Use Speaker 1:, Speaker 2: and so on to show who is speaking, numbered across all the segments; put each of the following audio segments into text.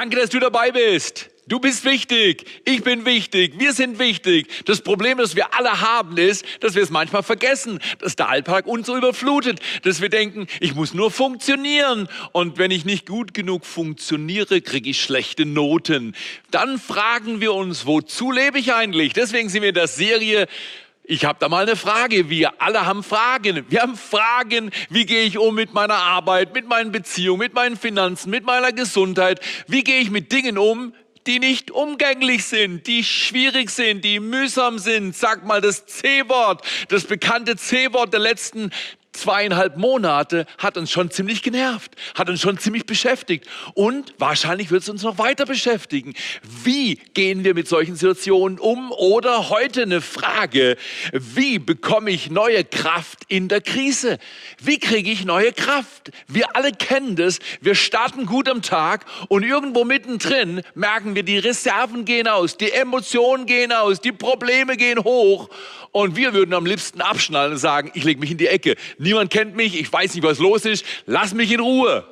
Speaker 1: Danke, dass du dabei bist. Du bist wichtig, ich bin wichtig, wir sind wichtig. Das Problem, das wir alle haben, ist, dass wir es manchmal vergessen, dass der Alltag uns so überflutet, dass wir denken, ich muss nur funktionieren. Und wenn ich nicht gut genug funktioniere, kriege ich schlechte Noten. Dann fragen wir uns, wozu lebe ich eigentlich? Deswegen sind wir in der Serie ich habe da mal eine Frage. Wir alle haben Fragen. Wir haben Fragen, wie gehe ich um mit meiner Arbeit, mit meinen Beziehungen, mit meinen Finanzen, mit meiner Gesundheit? Wie gehe ich mit Dingen um, die nicht umgänglich sind, die schwierig sind, die mühsam sind. Sag mal das C-Wort, das bekannte C-Wort der letzten zweieinhalb Monate hat uns schon ziemlich genervt, hat uns schon ziemlich beschäftigt und wahrscheinlich wird es uns noch weiter beschäftigen. Wie gehen wir mit solchen Situationen um? Oder heute eine Frage, wie bekomme ich neue Kraft in der Krise? Wie kriege ich neue Kraft? Wir alle kennen das, wir starten gut am Tag und irgendwo mittendrin merken wir, die Reserven gehen aus, die Emotionen gehen aus, die Probleme gehen hoch und wir würden am liebsten abschnallen und sagen, ich lege mich in die Ecke. Niemand kennt mich, ich weiß nicht, was los ist, lass mich in Ruhe.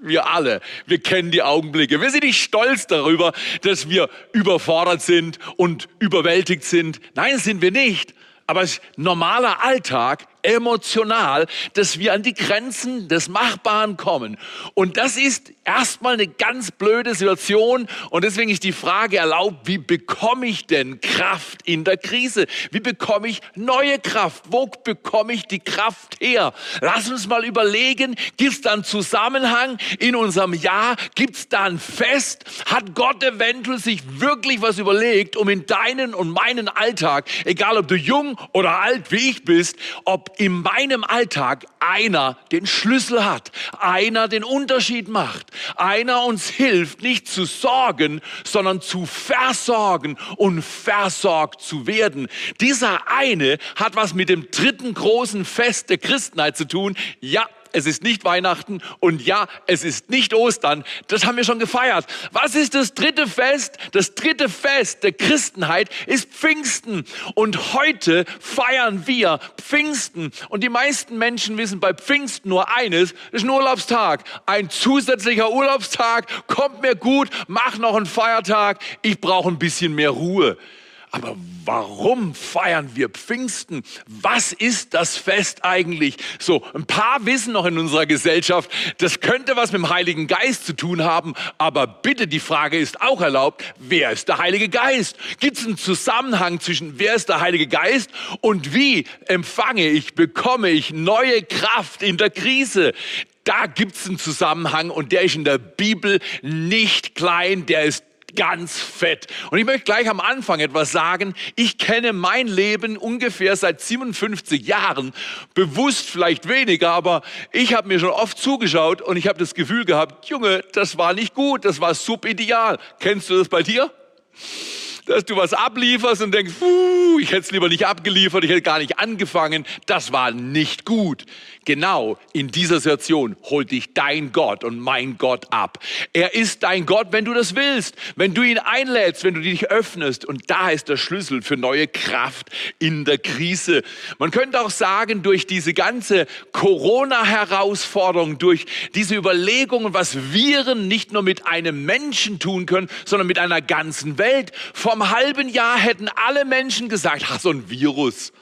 Speaker 1: Wir alle, wir kennen die Augenblicke. Wir sind nicht stolz darüber, dass wir überfordert sind und überwältigt sind. Nein, sind wir nicht. Aber normaler Alltag emotional, dass wir an die Grenzen des Machbaren kommen. Und das ist erstmal eine ganz blöde Situation. Und deswegen ist die Frage erlaubt, wie bekomme ich denn Kraft in der Krise? Wie bekomme ich neue Kraft? Wo bekomme ich die Kraft her? Lass uns mal überlegen, gibt es da einen Zusammenhang in unserem Jahr? Gibt es da ein Fest? Hat Gott eventuell sich wirklich was überlegt, um in deinen und meinen Alltag, egal ob du jung oder alt wie ich bist, ob in meinem Alltag einer den Schlüssel hat, einer den Unterschied macht, einer uns hilft, nicht zu sorgen, sondern zu versorgen und versorgt zu werden. Dieser eine hat was mit dem dritten großen Fest der Christenheit zu tun. Ja, es ist nicht Weihnachten und ja, es ist nicht Ostern. Das haben wir schon gefeiert. Was ist das dritte Fest? Das dritte Fest der Christenheit ist Pfingsten. Und heute feiern wir Pfingsten. Und die meisten Menschen wissen bei Pfingsten nur eines, das ist ein Urlaubstag. Ein zusätzlicher Urlaubstag, kommt mir gut, mach noch einen Feiertag, ich brauche ein bisschen mehr Ruhe. Aber warum feiern wir Pfingsten? Was ist das Fest eigentlich? So, ein paar wissen noch in unserer Gesellschaft, das könnte was mit dem Heiligen Geist zu tun haben, aber bitte, die Frage ist auch erlaubt, wer ist der Heilige Geist? Gibt es einen Zusammenhang zwischen wer ist der Heilige Geist und wie empfange ich, bekomme ich neue Kraft in der Krise? Da gibt es einen Zusammenhang und der ist in der Bibel nicht klein, der ist ganz fett. Und ich möchte gleich am Anfang etwas sagen. Ich kenne mein Leben ungefähr seit 57 Jahren. Bewusst vielleicht weniger, aber ich habe mir schon oft zugeschaut und ich habe das Gefühl gehabt, Junge, das war nicht gut, das war subideal. Kennst du das bei dir? dass du was ablieferst und denkst, ich hätte es lieber nicht abgeliefert, ich hätte gar nicht angefangen. Das war nicht gut. Genau in dieser Situation holt dich dein Gott und mein Gott ab. Er ist dein Gott, wenn du das willst, wenn du ihn einlädst, wenn du dich öffnest. Und da ist der Schlüssel für neue Kraft in der Krise. Man könnte auch sagen, durch diese ganze Corona-Herausforderung, durch diese Überlegungen, was Viren nicht nur mit einem Menschen tun können, sondern mit einer ganzen Welt. Einem halben Jahr hätten alle Menschen gesagt, ach, so ein Virus.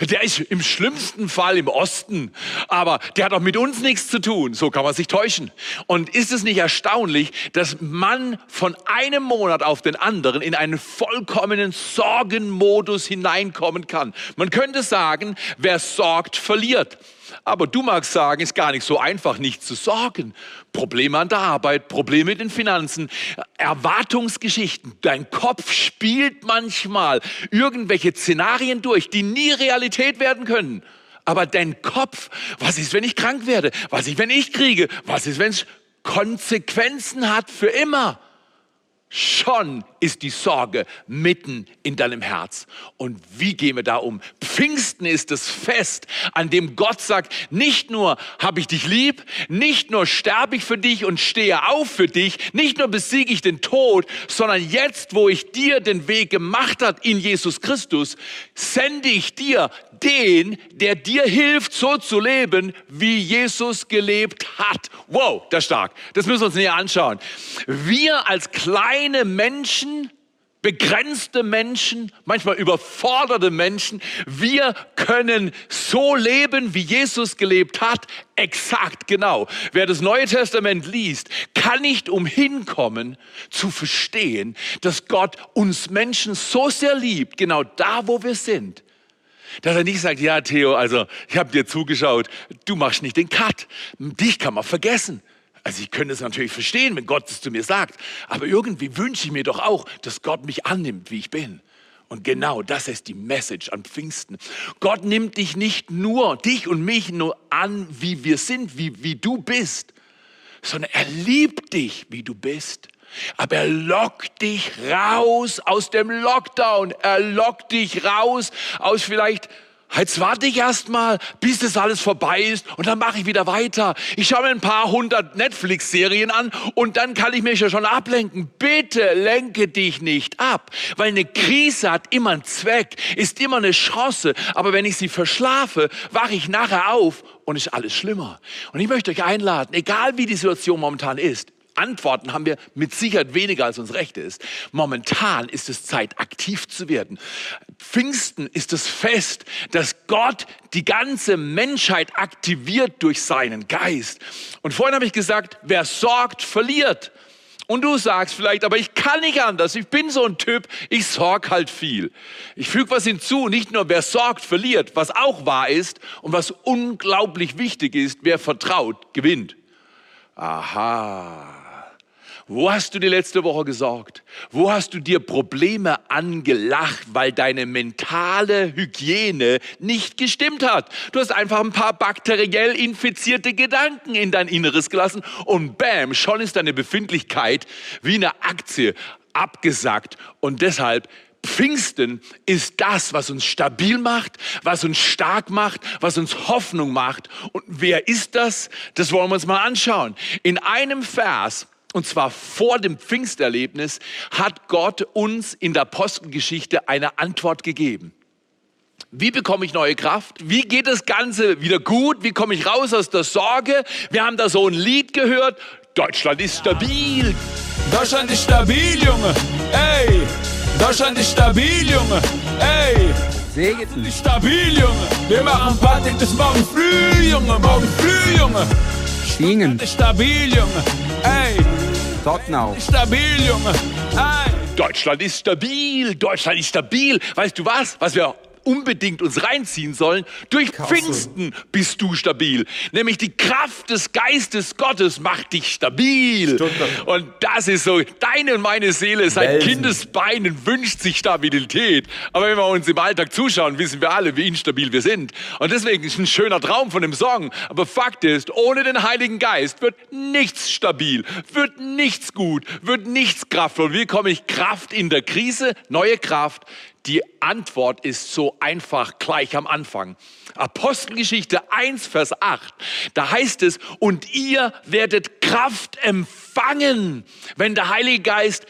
Speaker 1: Der ist im schlimmsten Fall im Osten, aber der hat auch mit uns nichts zu tun. So kann man sich täuschen. Und ist es nicht erstaunlich, dass man von einem Monat auf den anderen in einen vollkommenen Sorgenmodus hineinkommen kann? Man könnte sagen, wer sorgt, verliert. Aber du magst sagen, ist gar nicht so einfach, nicht zu sorgen. Probleme an der Arbeit, Probleme mit den Finanzen, Erwartungsgeschichten. Dein Kopf spielt manchmal irgendwelche Szenarien durch, die nie Realität werden können. Aber dein Kopf, was ist, wenn ich krank werde? Was ist, wenn ich kriege? Was ist, wenn es Konsequenzen hat für immer? Schon ist die Sorge mitten in deinem Herz. Und wie gehen wir da um? Pfingsten ist das Fest, an dem Gott sagt, nicht nur habe ich dich lieb, nicht nur sterbe ich für dich und stehe auf für dich, nicht nur besiege ich den Tod, sondern jetzt, wo ich dir den Weg gemacht hat in Jesus Christus, sende ich dir den, der dir hilft, so zu leben, wie Jesus gelebt hat. Wow, das ist stark. Das müssen wir uns näher anschauen. Wir als kleine Menschen, begrenzte Menschen, manchmal überforderte Menschen, wir können so leben, wie Jesus gelebt hat, exakt genau. Wer das Neue Testament liest, kann nicht umhin kommen zu verstehen, dass Gott uns Menschen so sehr liebt, genau da, wo wir sind, dass er nicht sagt, ja Theo, also ich habe dir zugeschaut, du machst nicht den Cut. Dich kann man vergessen. Also ich könnte es natürlich verstehen, wenn Gott es zu mir sagt, aber irgendwie wünsche ich mir doch auch, dass Gott mich annimmt, wie ich bin. Und genau das ist die Message an Pfingsten. Gott nimmt dich nicht nur, dich und mich nur an, wie wir sind, wie, wie du bist, sondern er liebt dich, wie du bist. Aber er lockt dich raus aus dem Lockdown. Er lockt dich raus aus vielleicht Jetzt warte ich erst mal, bis das alles vorbei ist und dann mache ich wieder weiter. Ich schaue mir ein paar hundert Netflix-Serien an und dann kann ich mich ja schon ablenken. Bitte lenke dich nicht ab, weil eine Krise hat immer einen Zweck, ist immer eine Chance. Aber wenn ich sie verschlafe, wache ich nachher auf und ist alles schlimmer. Und ich möchte euch einladen, egal wie die Situation momentan ist, Antworten haben wir mit Sicherheit weniger, als uns recht ist. Momentan ist es Zeit, aktiv zu werden. Pfingsten ist das Fest, dass Gott die ganze Menschheit aktiviert durch seinen Geist. Und vorhin habe ich gesagt, wer sorgt, verliert. Und du sagst vielleicht, aber ich kann nicht anders. Ich bin so ein Typ, ich sorg halt viel. Ich füge was hinzu, nicht nur wer sorgt, verliert, was auch wahr ist und was unglaublich wichtig ist, wer vertraut, gewinnt. Aha. Wo hast du die letzte Woche gesorgt? Wo hast du dir Probleme angelacht, weil deine mentale Hygiene nicht gestimmt hat? Du hast einfach ein paar bakteriell infizierte Gedanken in dein Inneres gelassen und bam, schon ist deine Befindlichkeit wie eine Aktie abgesackt und deshalb Pfingsten ist das, was uns stabil macht, was uns stark macht, was uns Hoffnung macht. Und wer ist das? Das wollen wir uns mal anschauen. In einem Vers und zwar vor dem Pfingsterlebnis, hat Gott uns in der Apostelgeschichte eine Antwort gegeben. Wie bekomme ich neue Kraft? Wie geht das Ganze wieder gut? Wie komme ich raus aus der Sorge? Wir haben da so ein Lied gehört. Deutschland ist stabil.
Speaker 2: Deutschland ist stabil, Junge. Ey, Deutschland ist stabil, Junge. Ey. Deutschland ist stabil, Junge. Wir machen Party bis morgen früh, Junge. Morgen früh, Junge.
Speaker 3: Schwingen.
Speaker 2: Deutschland ist stabil, Junge. Ey.
Speaker 3: Tottenau.
Speaker 2: Stabil, Junge. Ey.
Speaker 1: Deutschland ist stabil, Deutschland ist stabil. Weißt du was? Was wir unbedingt uns reinziehen sollen. Durch
Speaker 3: Kassel.
Speaker 1: Pfingsten bist du stabil. Nämlich die Kraft des Geistes Gottes macht dich stabil.
Speaker 3: Stuttgart.
Speaker 1: Und das ist so, deine und meine Seele seit
Speaker 3: Welsen.
Speaker 1: Kindesbeinen wünscht sich Stabilität. Aber wenn wir uns im Alltag zuschauen, wissen wir alle, wie instabil wir sind. Und deswegen ist ein schöner Traum von dem Song. Aber Fakt ist, ohne den Heiligen Geist wird nichts stabil, wird nichts gut, wird nichts kraftvoll. Wie komme ich Kraft in der Krise? Neue Kraft. Die Antwort ist so einfach gleich am Anfang. Apostelgeschichte 1, Vers 8. Da heißt es, und ihr werdet Kraft empfangen, wenn der Heilige Geist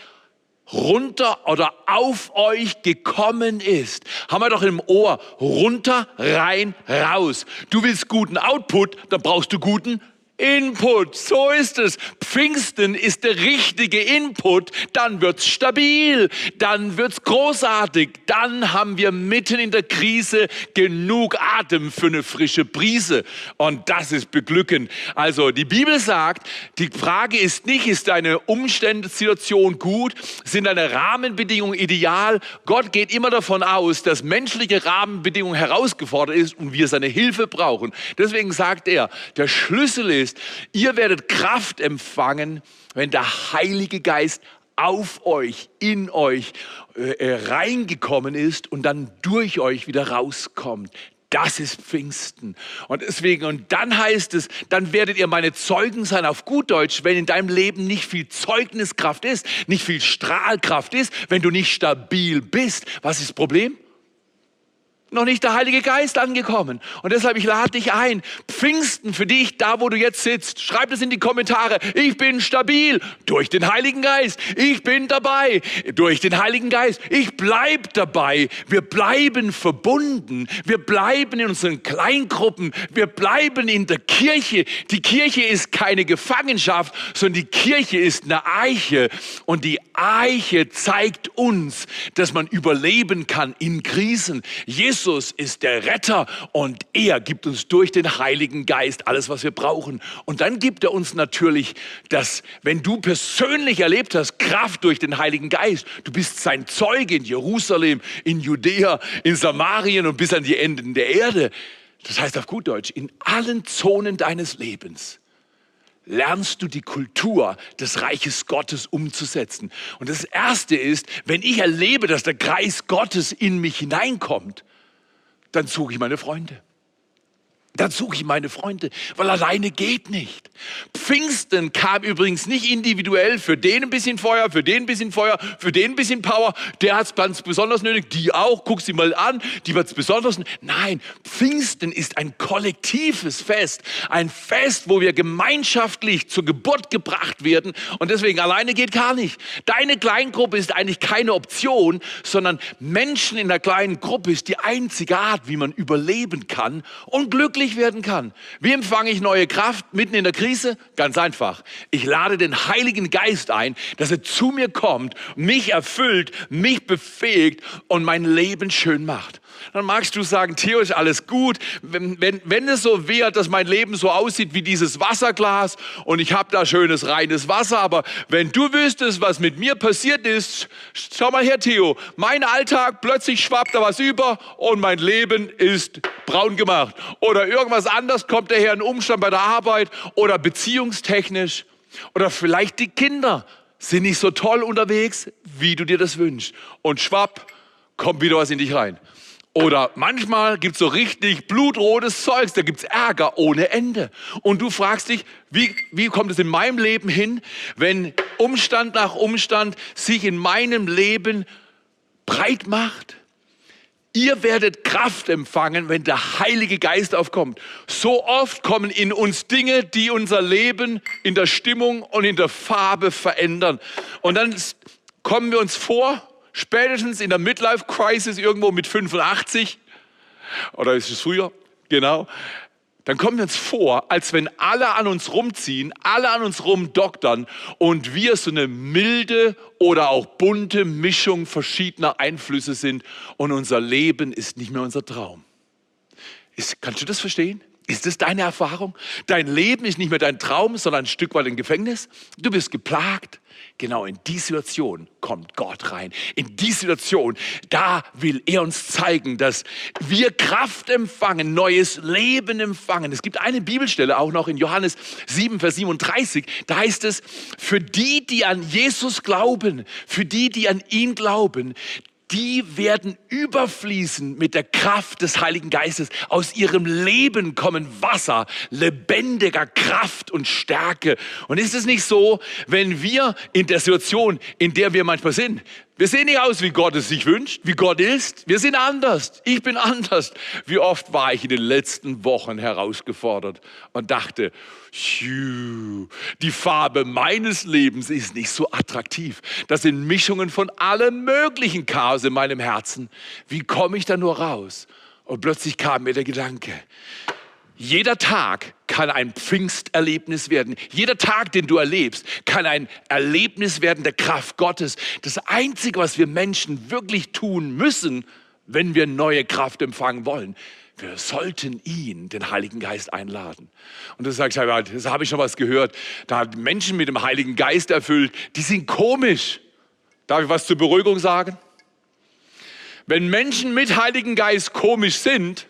Speaker 1: runter oder auf euch gekommen ist. Haben wir doch im Ohr. Runter, rein, raus. Du willst guten Output, dann brauchst du guten Input, so ist es. Pfingsten ist der richtige Input, dann wird's stabil, dann wird's großartig, dann haben wir mitten in der Krise genug Atem für eine frische Brise und das ist beglückend. Also die Bibel sagt, die Frage ist nicht, ist deine Umstandssituation gut, sind deine Rahmenbedingungen ideal? Gott geht immer davon aus, dass menschliche Rahmenbedingungen herausgefordert ist und wir seine Hilfe brauchen. Deswegen sagt er, der Schlüssel ist, ihr werdet Kraft empfangen, wenn der Heilige Geist auf euch, in euch äh, äh, reingekommen ist und dann durch euch wieder rauskommt. Das ist Pfingsten. Und deswegen, und dann heißt es, dann werdet ihr meine Zeugen sein auf gut Deutsch, wenn in deinem Leben nicht viel Zeugniskraft ist, nicht viel Strahlkraft ist, wenn du nicht stabil bist. Was ist das Problem? Noch nicht der Heilige Geist angekommen. Und deshalb, ich lade dich ein. Pfingsten für dich, da wo du jetzt sitzt. Schreib es in die Kommentare. Ich bin stabil durch den Heiligen Geist. Ich bin dabei durch den Heiligen Geist. Ich bleib dabei. Wir bleiben verbunden. Wir bleiben in unseren Kleingruppen. Wir bleiben in der Kirche. Die Kirche ist keine Gefangenschaft, sondern die Kirche ist eine Eiche. Und die Eiche zeigt uns, dass man überleben kann in Krisen. Jesus Jesus ist der Retter und er gibt uns durch den Heiligen Geist alles, was wir brauchen. Und dann gibt er uns natürlich das, wenn du persönlich erlebt hast, Kraft durch den Heiligen Geist. Du bist sein Zeuge in Jerusalem, in Judäa, in Samarien und bis an die Enden der Erde. Das heißt auf gut Deutsch, in allen Zonen deines Lebens lernst du die Kultur des Reiches Gottes umzusetzen. Und das Erste ist, wenn ich erlebe, dass der Kreis Gottes in mich hineinkommt, dann suche ich meine Freunde. Dann suche ich meine Freunde, weil alleine geht nicht. Pfingsten kam übrigens nicht individuell für den ein bisschen Feuer, für den ein bisschen Feuer, für den ein bisschen Power. Der hat es ganz besonders nötig, die auch. Guck sie mal an, die wird es besonders. Nein, Pfingsten ist ein kollektives Fest, ein Fest, wo wir gemeinschaftlich zur Geburt gebracht werden. Und deswegen alleine geht gar nicht. Deine Kleingruppe ist eigentlich keine Option, sondern Menschen in der kleinen Gruppe ist die einzige Art, wie man überleben kann und glücklich glücklich werden kann. Wie empfange ich neue Kraft mitten in der Krise? Ganz einfach. Ich lade den Heiligen Geist ein, dass er zu mir kommt, mich erfüllt, mich befähigt und mein Leben schön macht dann magst du sagen, Theo, ist alles gut. Wenn, wenn, wenn es so wäre, dass mein Leben so aussieht wie dieses Wasserglas und ich habe da schönes, reines Wasser, aber wenn du wüsstest, was mit mir passiert ist, schau mal her, Theo, mein Alltag, plötzlich schwappt da was über und mein Leben ist braun gemacht. Oder irgendwas anderes kommt daher, ein Umstand bei der Arbeit oder beziehungstechnisch oder vielleicht die Kinder sind nicht so toll unterwegs, wie du dir das wünschst. Und schwapp, kommt wieder was in dich rein. Oder manchmal gibt es so richtig blutrotes Zeugs, da gibt es Ärger ohne Ende. Und du fragst dich, wie, wie kommt es in meinem Leben hin, wenn Umstand nach Umstand sich in meinem Leben breit macht? Ihr werdet Kraft empfangen, wenn der Heilige Geist aufkommt. So oft kommen in uns Dinge, die unser Leben in der Stimmung und in der Farbe verändern. Und dann kommen wir uns vor, spätestens in der Midlife Crisis irgendwo mit 85 oder ist es früher, genau, dann kommen wir uns vor, als wenn alle an uns rumziehen, alle an uns rumdoktern und wir so eine milde oder auch bunte Mischung verschiedener Einflüsse sind und unser Leben ist nicht mehr unser Traum. Ist, kannst du das verstehen? Ist das deine Erfahrung? Dein Leben ist nicht mehr dein Traum, sondern ein Stück weit ein Gefängnis. Du bist geplagt, Genau in die Situation kommt Gott rein. In die Situation, da will er uns zeigen, dass wir Kraft empfangen, neues Leben empfangen. Es gibt eine Bibelstelle auch noch in Johannes 7, Vers 37. Da heißt es, für die, die an Jesus glauben, für die, die an ihn glauben, die werden überfließen mit der Kraft des Heiligen Geistes. Aus ihrem Leben kommen Wasser, lebendiger Kraft und Stärke. Und ist es nicht so, wenn wir in der Situation, in der wir manchmal sind, wir sehen nicht aus, wie Gott es sich wünscht, wie Gott ist. Wir sind anders. Ich bin anders. Wie oft war ich in den letzten Wochen herausgefordert und dachte, die Farbe meines Lebens ist nicht so attraktiv. Das sind Mischungen von allem möglichen Chaos in meinem Herzen. Wie komme ich da nur raus? Und plötzlich kam mir der Gedanke, jeder Tag kann ein Pfingsterlebnis werden. Jeder Tag, den du erlebst, kann ein Erlebnis werden der Kraft Gottes. Das Einzige, was wir Menschen wirklich tun müssen, wenn wir neue Kraft empfangen wollen, wir sollten ihn, den Heiligen Geist, einladen. Und du sagst, das habe ich schon was gehört. Da hat Menschen mit dem Heiligen Geist erfüllt, die sind komisch. Darf ich was zur Beruhigung sagen? Wenn Menschen mit Heiligen Geist komisch sind,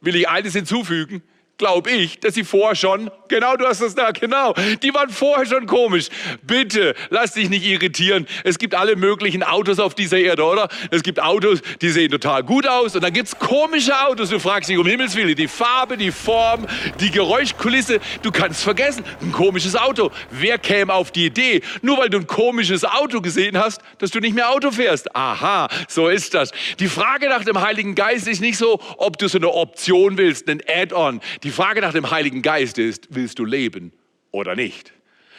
Speaker 1: will ich eines hinzufügen, glaube ich, dass sie vorher schon, genau, du hast es da, genau, die waren vorher schon komisch. Bitte, lass dich nicht irritieren. Es gibt alle möglichen Autos auf dieser Erde, oder? Es gibt Autos, die sehen total gut aus und dann gibt es komische Autos. Du fragst dich um Himmels Willen, die Farbe, die Form, die Geräuschkulisse, du kannst vergessen. Ein komisches Auto. Wer käme auf die Idee, nur weil du ein komisches Auto gesehen hast, dass du nicht mehr Auto fährst? Aha, so ist das. Die Frage nach dem Heiligen Geist ist nicht so, ob du so eine Option willst, ein Add-on. Die Frage nach dem Heiligen Geist ist, willst du leben oder nicht?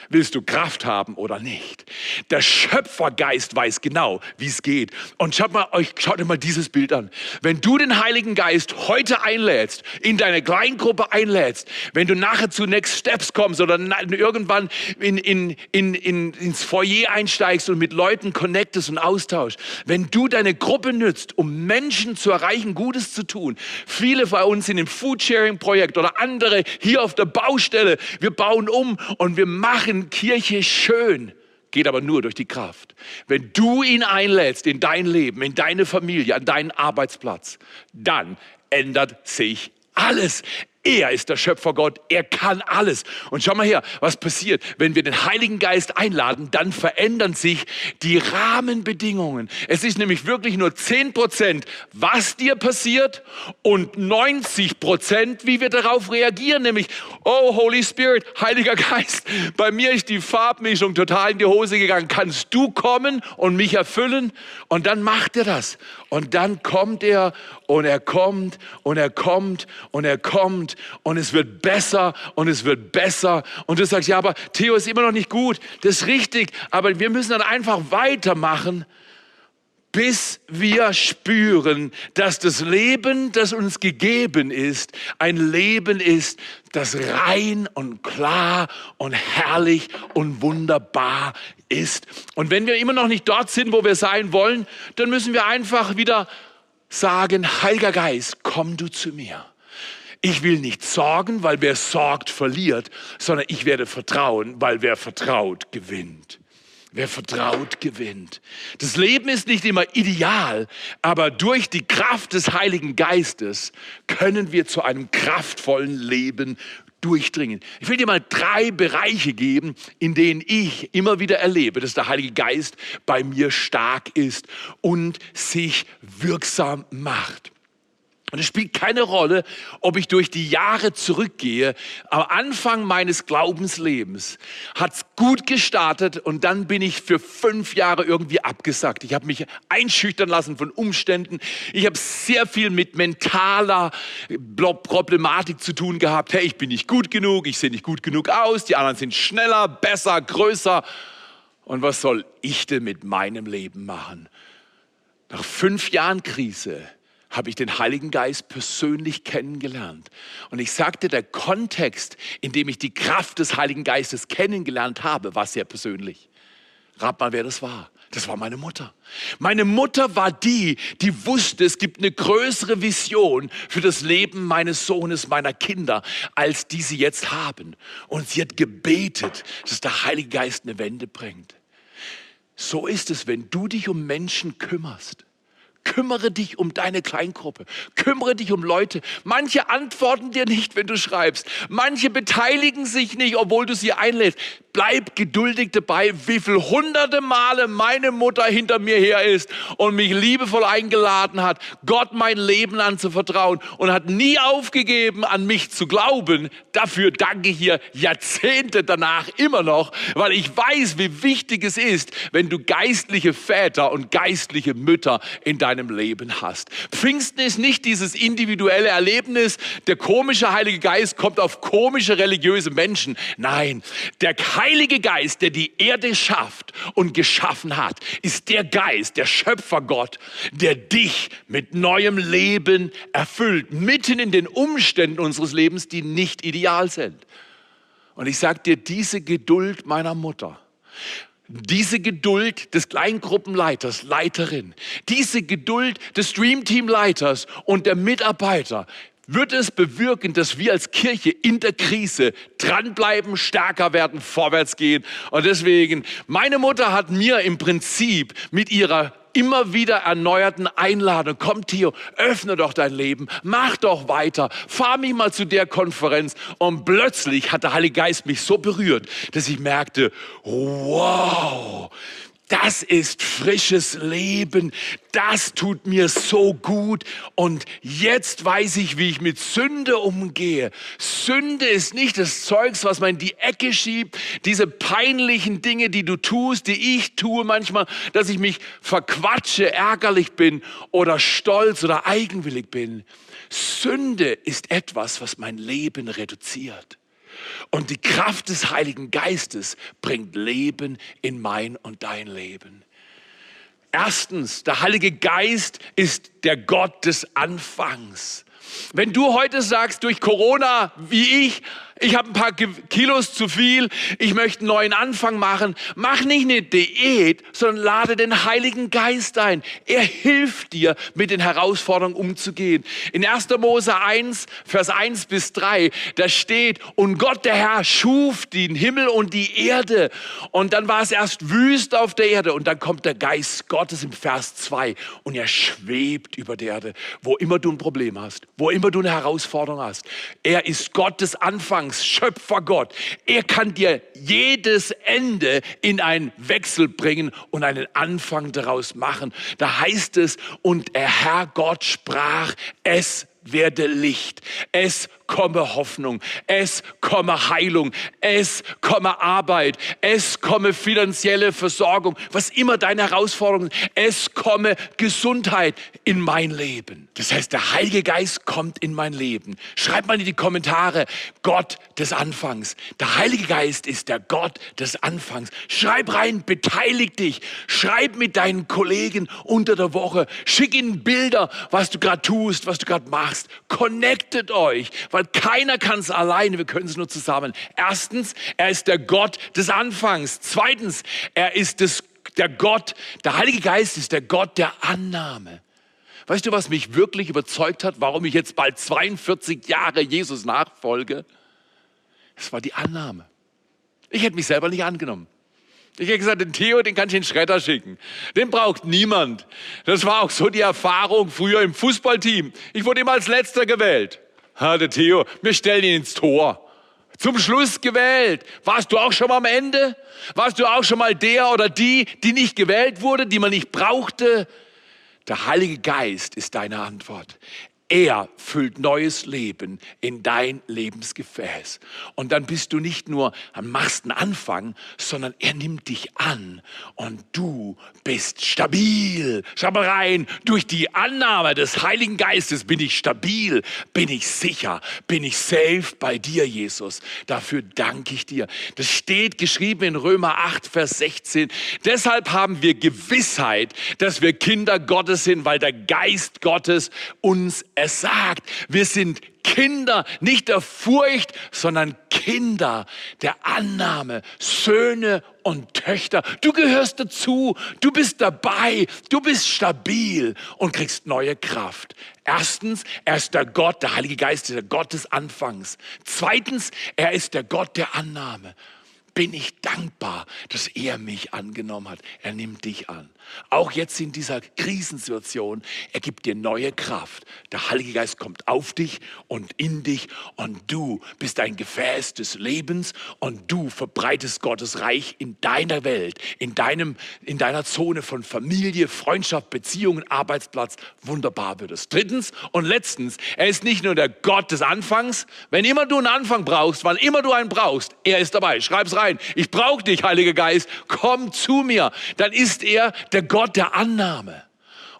Speaker 1: Willst du Kraft haben oder nicht? Der Schöpfergeist weiß genau, wie es geht. Und schaut mal, euch, schaut mal dieses Bild an. Wenn du den Heiligen Geist heute einlädst, in deine Kleingruppe einlädst, wenn du nachher zu Next Steps kommst oder irgendwann in, in, in, in, ins Foyer einsteigst und mit Leuten connectest und austauschst, wenn du deine Gruppe nützt, um Menschen zu erreichen, Gutes zu tun. Viele von uns sind im Foodsharing-Projekt oder andere hier auf der Baustelle. Wir bauen um und wir Kirche schön, geht aber nur durch die Kraft. Wenn du ihn einlädst in dein Leben, in deine Familie, an deinen Arbeitsplatz, dann ändert sich alles. Er ist der Schöpfergott, er kann alles. Und schau mal her, was passiert, wenn wir den Heiligen Geist einladen, dann verändern sich die Rahmenbedingungen. Es ist nämlich wirklich nur 10 Prozent, was dir passiert und 90 Prozent, wie wir darauf reagieren, nämlich, oh Holy Spirit, Heiliger Geist, bei mir ist die Farbmischung total in die Hose gegangen. Kannst du kommen und mich erfüllen? Und dann macht er das. Und dann kommt er und er kommt und er kommt und er kommt und es wird besser und es wird besser. Und du sagst, ja, aber Theo ist immer noch nicht gut. Das ist richtig, aber wir müssen dann einfach weitermachen, bis wir spüren, dass das Leben, das uns gegeben ist, ein Leben ist, das rein und klar und herrlich und wunderbar ist. Und wenn wir immer noch nicht dort sind, wo wir sein wollen, dann müssen wir einfach wieder sagen, Heiliger Geist, komm du zu mir. Ich will nicht sorgen, weil wer sorgt, verliert, sondern ich werde vertrauen, weil wer vertraut, gewinnt. Wer vertraut, gewinnt. Das Leben ist nicht immer ideal, aber durch die Kraft des Heiligen Geistes können wir zu einem kraftvollen Leben durchdringen. Ich will dir mal drei Bereiche geben, in denen ich immer wieder erlebe, dass der Heilige Geist bei mir stark ist und sich wirksam macht. Und es spielt keine Rolle, ob ich durch die Jahre zurückgehe. Am Anfang meines Glaubenslebens hat's gut gestartet und dann bin ich für fünf Jahre irgendwie abgesagt. Ich habe mich einschüchtern lassen von Umständen. Ich habe sehr viel mit mentaler Problematik zu tun gehabt. Hey, ich bin nicht gut genug, ich sehe nicht gut genug aus, die anderen sind schneller, besser, größer. Und was soll ich denn mit meinem Leben machen? Nach fünf Jahren Krise habe ich den Heiligen Geist persönlich kennengelernt. Und ich sagte, der Kontext, in dem ich die Kraft des Heiligen Geistes kennengelernt habe, war sehr persönlich. Rat mal, wer das war. Das war meine Mutter. Meine Mutter war die, die wusste, es gibt eine größere Vision für das Leben meines Sohnes, meiner Kinder, als die sie jetzt haben. Und sie hat gebetet, dass der Heilige Geist eine Wende bringt. So ist es, wenn du dich um Menschen kümmerst Kümmere dich um deine Kleingruppe. Kümmere dich um Leute. Manche antworten dir nicht, wenn du schreibst. Manche beteiligen sich nicht, obwohl du sie einlädst bleib geduldig dabei, wie viel hunderte Male meine Mutter hinter mir her ist und mich liebevoll eingeladen hat, Gott mein Leben anzuvertrauen und hat nie aufgegeben, an mich zu glauben. Dafür danke ich hier Jahrzehnte danach immer noch, weil ich weiß, wie wichtig es ist, wenn du geistliche Väter und geistliche Mütter in deinem Leben hast. Pfingsten ist nicht dieses individuelle Erlebnis, der komische Heilige Geist kommt auf komische religiöse Menschen. Nein, der Heilige Geist, der die Erde schafft und geschaffen hat, ist der Geist, der Schöpfergott, der dich mit neuem Leben erfüllt, mitten in den Umständen unseres Lebens, die nicht ideal sind. Und ich sage dir, diese Geduld meiner Mutter, diese Geduld des Kleingruppenleiters, Leiterin, diese Geduld des Streamteamleiters und der Mitarbeiter wird es bewirken, dass wir als Kirche in der Krise dranbleiben, stärker werden, vorwärts gehen. Und deswegen, meine Mutter hat mir im Prinzip mit ihrer immer wieder erneuerten Einladung. Komm, Theo, öffne doch dein Leben, mach doch weiter, fahr mich mal zu der Konferenz. Und plötzlich hat der Heilige Geist mich so berührt, dass ich merkte, wow, das ist frisches Leben. Das tut mir so gut. Und jetzt weiß ich, wie ich mit Sünde umgehe. Sünde ist nicht das Zeugs, was man in die Ecke schiebt. Diese peinlichen Dinge, die du tust, die ich tue manchmal, dass ich mich verquatsche, ärgerlich bin oder stolz oder eigenwillig bin. Sünde ist etwas, was mein Leben reduziert. Und die Kraft des Heiligen Geistes bringt Leben in mein und dein Leben. Erstens, der Heilige Geist ist der Gott des Anfangs. Wenn du heute sagst, durch Corona, wie ich, ich habe ein paar Kilos zu viel, ich möchte einen neuen Anfang machen. Mach nicht eine Diät, sondern lade den Heiligen Geist ein. Er hilft dir, mit den Herausforderungen umzugehen. In 1. Mose 1, Vers 1 bis 3, da steht, und Gott der Herr schuf den Himmel und die Erde. Und dann war es erst wüst auf der Erde und dann kommt der Geist Gottes im Vers 2 und er schwebt über der Erde, wo immer du ein Problem hast, wo immer du eine Herausforderung hast. Er ist Gott des Anfangs. Anfangs, Schöpfer Gott. Er kann dir jedes Ende in einen Wechsel bringen und einen Anfang daraus machen. Da heißt es, und der Herr Gott sprach, es werde Licht. Es komme Hoffnung, es komme Heilung, es komme Arbeit, es komme finanzielle Versorgung, was immer deine Herausforderungen sind, es komme Gesundheit in mein Leben. Das heißt, der Heilige Geist kommt in mein Leben. Schreib mal in die Kommentare, Gott des Anfangs. Der Heilige Geist ist der Gott des Anfangs. Schreib rein, beteilig dich. Schreib mit deinen Kollegen unter der Woche. Schick ihnen Bilder, was du gerade tust, was du gerade machst. Connectet euch, weil weil keiner kann es alleine, wir können es nur zusammen. Erstens, er ist der Gott des Anfangs. Zweitens, er ist des, der Gott, der Heilige Geist ist der Gott der Annahme. Weißt du, was mich wirklich überzeugt hat, warum ich jetzt bald 42 Jahre Jesus nachfolge? Es war die Annahme. Ich hätte mich selber nicht angenommen. Ich hätte gesagt, den Theo, den kann ich in den Schredder schicken. Den braucht niemand. Das war auch so die Erfahrung früher im Fußballteam. Ich wurde immer als Letzter gewählt. Ha, der Theo, wir stellen ihn ins Tor. Zum Schluss gewählt. Warst du auch schon mal am Ende? Warst du auch schon mal der oder die, die nicht gewählt wurde, die man nicht brauchte? Der Heilige Geist ist deine Antwort. Er füllt neues Leben in dein Lebensgefäß. Und dann bist du nicht nur, machst einen Anfang, sondern er nimmt dich an und du bist stabil. Schau mal rein, durch die Annahme des Heiligen Geistes bin ich stabil, bin ich sicher, bin ich safe bei dir, Jesus. Dafür danke ich dir. Das steht geschrieben in Römer 8, Vers 16. Deshalb haben wir Gewissheit, dass wir Kinder Gottes sind, weil der Geist Gottes uns es sagt, wir sind Kinder nicht der Furcht, sondern Kinder der Annahme, Söhne und Töchter. Du gehörst dazu, du bist dabei, du bist stabil und kriegst neue Kraft. Erstens, er ist der Gott, der Heilige Geist, der Gott des Anfangs. Zweitens, er ist der Gott der Annahme bin ich dankbar, dass er mich angenommen hat. Er nimmt dich an. Auch jetzt in dieser Krisensituation, er gibt dir neue Kraft. Der Heilige Geist kommt auf dich und in dich und du bist ein Gefäß des Lebens und du verbreitest Gottes Reich in deiner Welt, in, deinem, in deiner Zone von Familie, Freundschaft, Beziehungen, Arbeitsplatz. Wunderbar wird es. Drittens und letztens, er ist nicht nur der Gott des Anfangs. Wenn immer du einen Anfang brauchst, wann immer du einen brauchst, er ist dabei. Schreib's rein. Ich brauche dich, Heiliger Geist. Komm zu mir. Dann ist er der Gott der Annahme.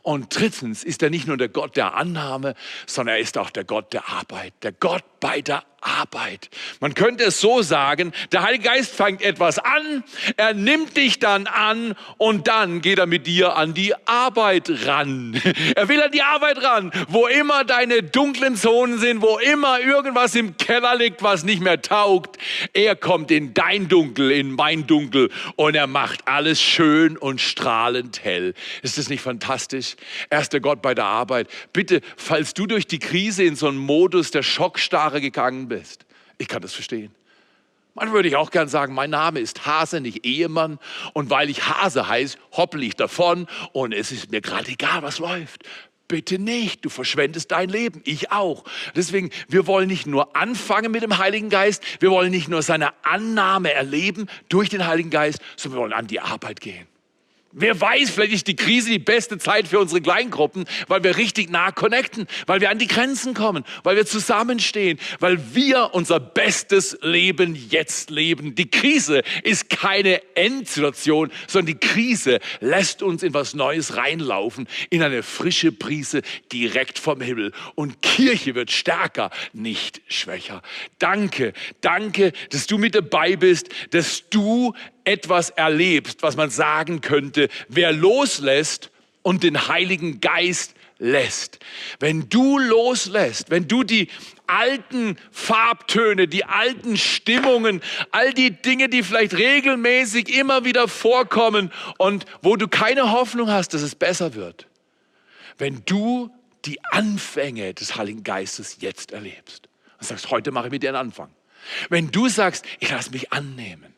Speaker 1: Und drittens ist er nicht nur der Gott der Annahme, sondern er ist auch der Gott der Arbeit, der Gott bei der Arbeit. Man könnte es so sagen, der Heilige Geist fängt etwas an, er nimmt dich dann an und dann geht er mit dir an die Arbeit ran. Er will an die Arbeit ran, wo immer deine dunklen Zonen sind, wo immer irgendwas im Keller liegt, was nicht mehr taugt. Er kommt in dein Dunkel, in mein Dunkel und er macht alles schön und strahlend hell. Ist das nicht fantastisch? Er ist der Gott bei der Arbeit. Bitte, falls du durch die Krise in so einen Modus der Schockstarre gegangen bist, ich kann das verstehen. Manchmal würde ich auch gern sagen, mein Name ist Hase, nicht Ehemann. Und weil ich Hase heiße, hoppel ich davon und es ist mir gerade egal, was läuft. Bitte nicht, du verschwendest dein Leben, ich auch. Deswegen, wir wollen nicht nur anfangen mit dem Heiligen Geist, wir wollen nicht nur seine Annahme erleben durch den Heiligen Geist, sondern wir wollen an die Arbeit gehen. Wer weiß, vielleicht ist die Krise die beste Zeit für unsere Kleingruppen, weil wir richtig nah connecten, weil wir an die Grenzen kommen, weil wir zusammenstehen, weil wir unser bestes Leben jetzt leben. Die Krise ist keine Endsituation, sondern die Krise lässt uns in was Neues reinlaufen, in eine frische Prise direkt vom Himmel. Und Kirche wird stärker, nicht schwächer. Danke, danke, dass du mit dabei bist, dass du etwas erlebst, was man sagen könnte, wer loslässt und den Heiligen Geist lässt. Wenn du loslässt, wenn du die alten Farbtöne, die alten Stimmungen, all die Dinge, die vielleicht regelmäßig immer wieder vorkommen und wo du keine Hoffnung hast, dass es besser wird. Wenn du die Anfänge des Heiligen Geistes jetzt erlebst und sagst, heute mache ich mit dir einen Anfang. Wenn du sagst, ich lasse mich annehmen,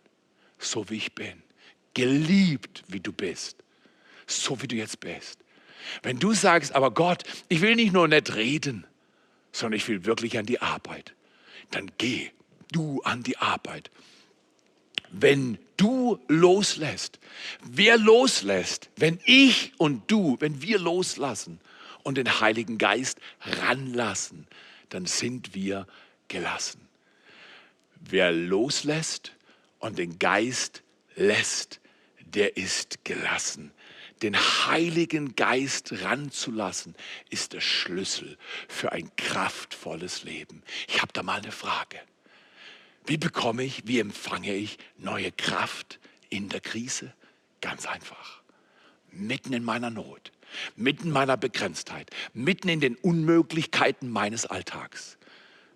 Speaker 1: so wie ich bin. Geliebt, wie du bist. So wie du jetzt bist. Wenn du sagst, aber Gott, ich will nicht nur nett reden, sondern ich will wirklich an die Arbeit, dann geh du an die Arbeit. Wenn du loslässt, wer loslässt, wenn ich und du, wenn wir loslassen und den Heiligen Geist ranlassen, dann sind wir gelassen. Wer loslässt, und den Geist lässt, der ist gelassen. Den Heiligen Geist ranzulassen, ist der Schlüssel für ein kraftvolles Leben. Ich habe da mal eine Frage. Wie bekomme ich, wie empfange ich neue Kraft in der Krise? Ganz einfach. Mitten in meiner Not, mitten in meiner Begrenztheit, mitten in den Unmöglichkeiten meines Alltags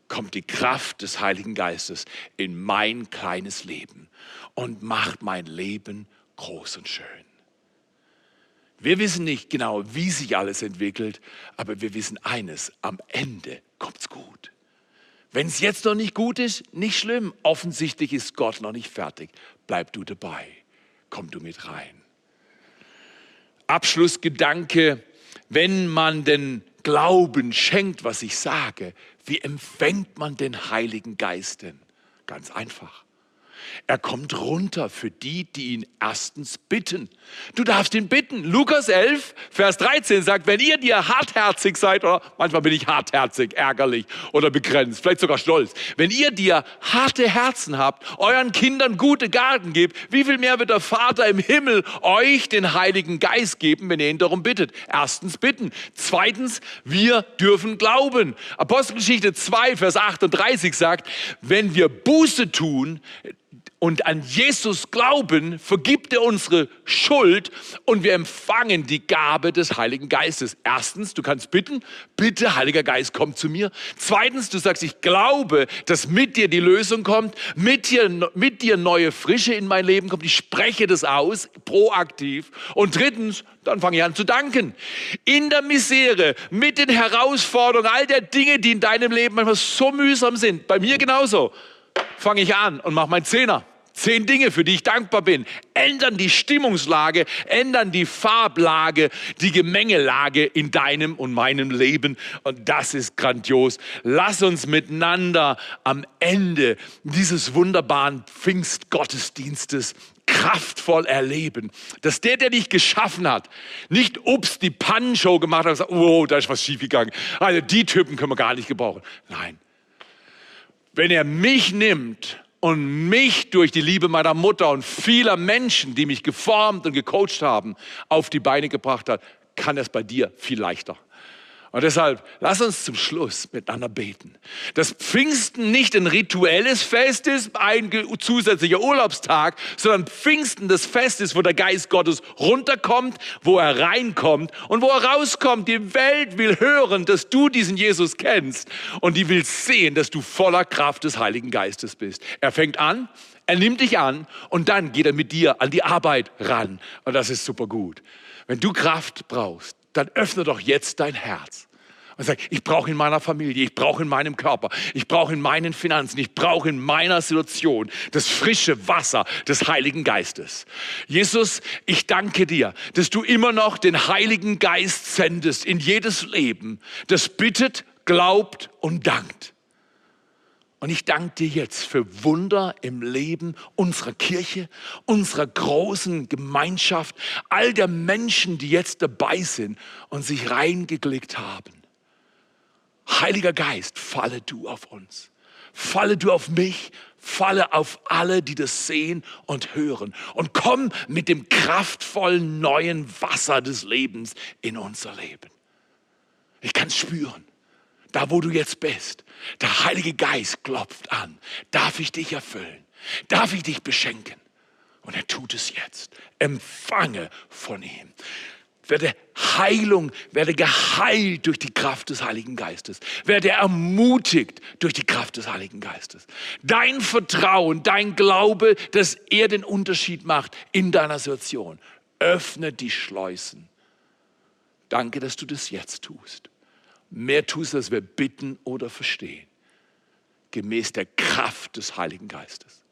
Speaker 1: kommt die Kraft des Heiligen Geistes in mein kleines Leben und macht mein Leben groß und schön. Wir wissen nicht genau, wie sich alles entwickelt, aber wir wissen eines, am Ende kommt's gut. Wenn es jetzt noch nicht gut ist, nicht schlimm. Offensichtlich ist Gott noch nicht fertig. Bleib du dabei. Komm du mit rein. Abschlussgedanke, wenn man den Glauben schenkt, was ich sage, wie empfängt man den Heiligen Geist denn? Ganz einfach. Er kommt runter für die, die ihn erstens bitten. Du darfst ihn bitten. Lukas 11, Vers 13 sagt, wenn ihr dir hartherzig seid, oder manchmal bin ich hartherzig, ärgerlich oder begrenzt, vielleicht sogar stolz. Wenn ihr dir harte Herzen habt, euren Kindern gute Garten gebt, wie viel mehr wird der Vater im Himmel euch den Heiligen Geist geben, wenn ihr ihn darum bittet? Erstens bitten. Zweitens, wir dürfen glauben. Apostelgeschichte 2, Vers 38 sagt, wenn wir Buße tun, und an Jesus glauben, vergibt er unsere Schuld und wir empfangen die Gabe des Heiligen Geistes. Erstens, du kannst bitten, bitte, Heiliger Geist, komm zu mir. Zweitens, du sagst, ich glaube, dass mit dir die Lösung kommt, mit dir, mit dir neue Frische in mein Leben kommt. Ich spreche das aus, proaktiv. Und drittens, dann fange ich an zu danken. In der Misere, mit den Herausforderungen, all der Dinge, die in deinem Leben manchmal so mühsam sind, bei mir genauso fange ich an und mache meinen Zehner. Zehn Dinge, für die ich dankbar bin, ändern die Stimmungslage, ändern die Farblage, die Gemengelage in deinem und meinem Leben. Und das ist grandios. Lass uns miteinander am Ende dieses wunderbaren Pfingstgottesdienstes kraftvoll erleben, dass der, der dich geschaffen hat, nicht ups die Pannenshow gemacht hat und sagt, oh, da ist was schiefgegangen. Also die Typen können wir gar nicht gebrauchen. Nein, wenn er mich nimmt und mich durch die Liebe meiner Mutter und vieler Menschen, die mich geformt und gecoacht haben, auf die Beine gebracht hat, kann es bei dir viel leichter. Und deshalb, lass uns zum Schluss miteinander beten. Dass Pfingsten nicht ein rituelles Fest ist, ein zusätzlicher Urlaubstag, sondern Pfingsten das Fest ist, wo der Geist Gottes runterkommt, wo er reinkommt und wo er rauskommt. Die Welt will hören, dass du diesen Jesus kennst und die will sehen, dass du voller Kraft des Heiligen Geistes bist. Er fängt an, er nimmt dich an und dann geht er mit dir an die Arbeit ran. Und das ist super gut. Wenn du Kraft brauchst, dann öffne doch jetzt dein Herz und sage, ich brauche in meiner Familie, ich brauche in meinem Körper, ich brauche in meinen Finanzen, ich brauche in meiner Situation das frische Wasser des Heiligen Geistes. Jesus, ich danke dir, dass du immer noch den Heiligen Geist sendest in jedes Leben, das bittet, glaubt und dankt. Und ich danke dir jetzt für Wunder im Leben unserer Kirche, unserer großen Gemeinschaft, all der Menschen, die jetzt dabei sind und sich reingeklickt haben. Heiliger Geist, falle du auf uns. Falle du auf mich, falle auf alle, die das sehen und hören. Und komm mit dem kraftvollen neuen Wasser des Lebens in unser Leben. Ich kann es spüren. Da, wo du jetzt bist, der Heilige Geist klopft an. Darf ich dich erfüllen? Darf ich dich beschenken? Und er tut es jetzt. Empfange von ihm werde Heilung, werde geheilt durch die Kraft des Heiligen Geistes, werde ermutigt durch die Kraft des Heiligen Geistes. Dein Vertrauen, dein Glaube, dass er den Unterschied macht in deiner Situation, öffne die Schleusen. Danke, dass du das jetzt tust. Mehr tust, als wir bitten oder verstehen, gemäß der Kraft des Heiligen Geistes.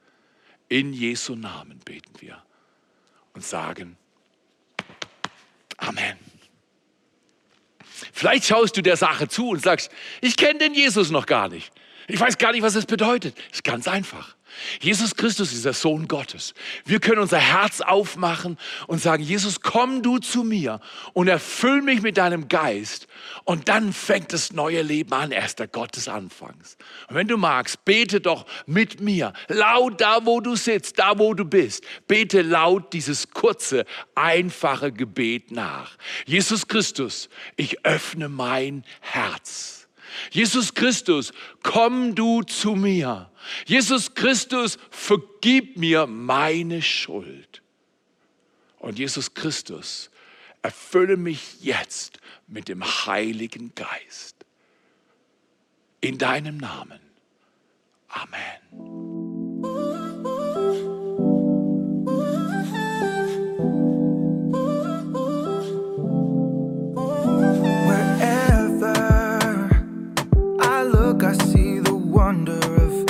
Speaker 1: In Jesu Namen beten wir und sagen, Amen. Vielleicht schaust du der Sache zu und sagst, ich kenne den Jesus noch gar nicht. Ich weiß gar nicht, was es bedeutet. Ist ganz einfach. Jesus Christus ist der Sohn Gottes. Wir können unser Herz aufmachen und sagen, Jesus, komm du zu mir und erfüll mich mit deinem Geist. Und dann fängt das neue Leben an. Er ist der Gott des Anfangs. Und wenn du magst, bete doch mit mir, laut da, wo du sitzt, da, wo du bist. Bete laut dieses kurze, einfache Gebet nach. Jesus Christus, ich öffne mein Herz Jesus Christus, komm du zu mir. Jesus Christus, vergib mir meine Schuld. Und Jesus Christus, erfülle mich jetzt mit dem Heiligen Geist. In deinem Namen. Amen. I see the wonder of